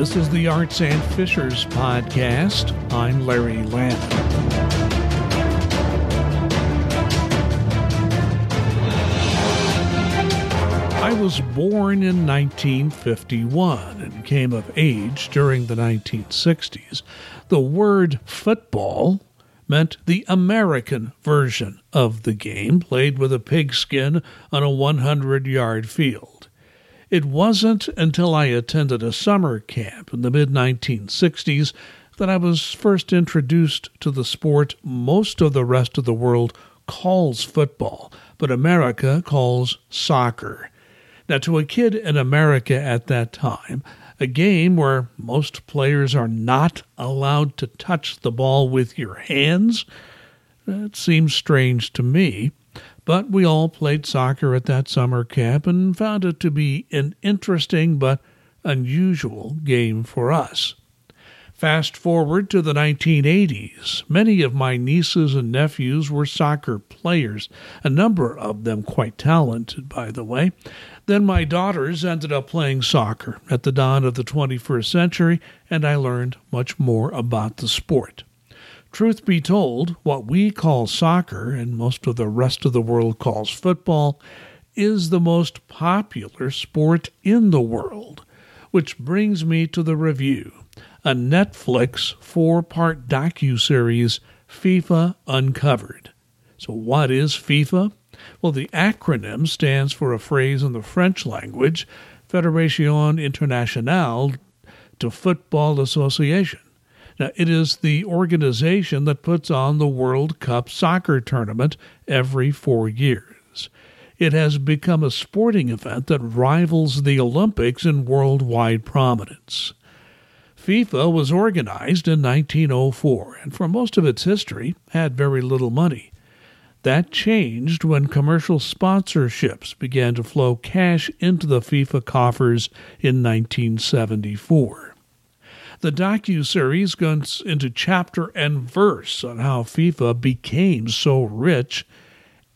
This is the Arts in Fishers podcast. I'm Larry Lannan. I was born in 1951 and came of age during the 1960s. The word football meant the American version of the game, played with a pigskin on a 100 yard field. It wasn't until I attended a summer camp in the mid 1960s that I was first introduced to the sport most of the rest of the world calls football, but America calls soccer. Now, to a kid in America at that time, a game where most players are not allowed to touch the ball with your hands, that seems strange to me. But we all played soccer at that summer camp and found it to be an interesting but unusual game for us. Fast forward to the 1980s. Many of my nieces and nephews were soccer players, a number of them quite talented, by the way. Then my daughters ended up playing soccer at the dawn of the 21st century, and I learned much more about the sport. Truth be told, what we call soccer and most of the rest of the world calls football is the most popular sport in the world. Which brings me to the review a Netflix four part docu-series, FIFA Uncovered. So, what is FIFA? Well, the acronym stands for a phrase in the French language, Fédération Internationale de Football Association. Now, it is the organization that puts on the World Cup soccer tournament every four years. It has become a sporting event that rivals the Olympics in worldwide prominence. FIFA was organized in 1904 and for most of its history had very little money. That changed when commercial sponsorships began to flow cash into the FIFA coffers in 1974. The docu-series goes into chapter and verse on how FIFA became so rich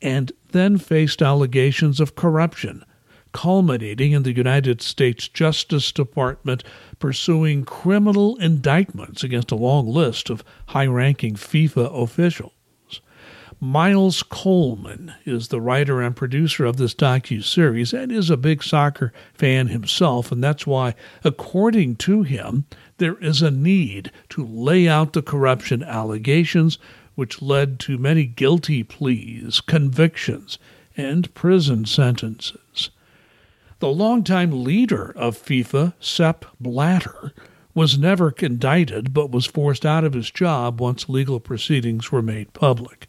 and then faced allegations of corruption, culminating in the United States Justice Department pursuing criminal indictments against a long list of high-ranking FIFA officials. Miles Coleman is the writer and producer of this docu-series and is a big soccer fan himself, and that's why, according to him, there is a need to lay out the corruption allegations which led to many guilty pleas, convictions, and prison sentences. The longtime leader of FIFA, Sepp Blatter, was never indicted but was forced out of his job once legal proceedings were made public.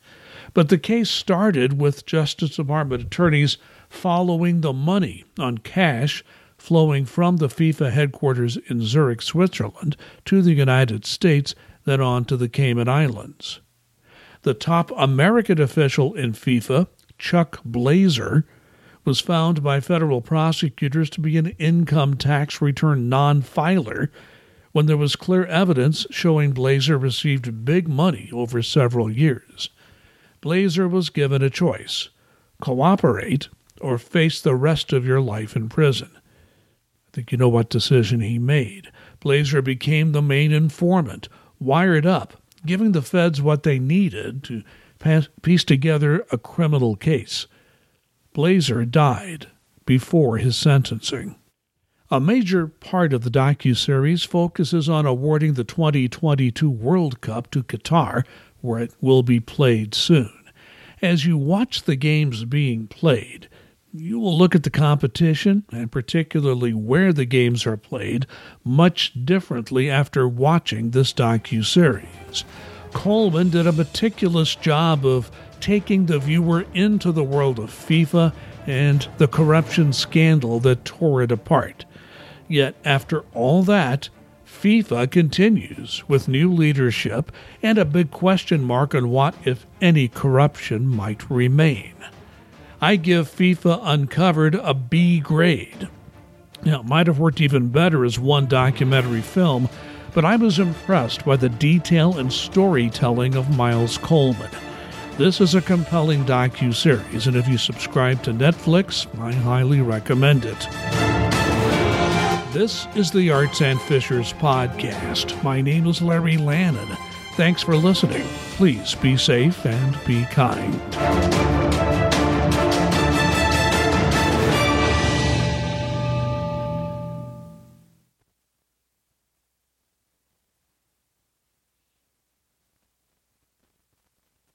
But the case started with Justice Department attorneys following the money on cash flowing from the FIFA headquarters in Zurich, Switzerland, to the United States, then on to the Cayman Islands. The top American official in FIFA, Chuck Blazer, was found by federal prosecutors to be an income tax return non filer when there was clear evidence showing Blazer received big money over several years. Blazer was given a choice cooperate or face the rest of your life in prison. I think you know what decision he made. Blazer became the main informant, wired up, giving the feds what they needed to piece together a criminal case. Blazer died before his sentencing. A major part of the docu-series focuses on awarding the 2022 World Cup to Qatar, where it will be played soon. As you watch the games being played, you will look at the competition, and particularly where the games are played, much differently after watching this docu-series. Coleman did a meticulous job of taking the viewer into the world of FIFA and the corruption scandal that tore it apart. Yet, after all that, FIFA continues with new leadership and a big question mark on what, if any, corruption might remain. I give FIFA Uncovered a B grade. Now, it might have worked even better as one documentary film, but I was impressed by the detail and storytelling of Miles Coleman. This is a compelling docu-series, and if you subscribe to Netflix, I highly recommend it. This is the Arts in Fishers Podcast. My name is Larry Lannan. Thanks for listening. Please be safe and be kind.